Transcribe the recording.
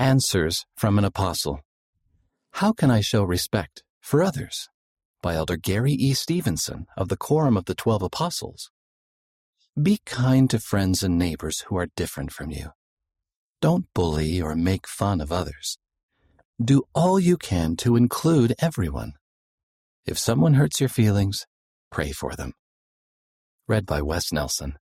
Answers from an Apostle. How Can I Show Respect for Others? by Elder Gary E. Stevenson of the Quorum of the Twelve Apostles. Be kind to friends and neighbors who are different from you. Don't bully or make fun of others. Do all you can to include everyone. If someone hurts your feelings, pray for them. Read by Wes Nelson.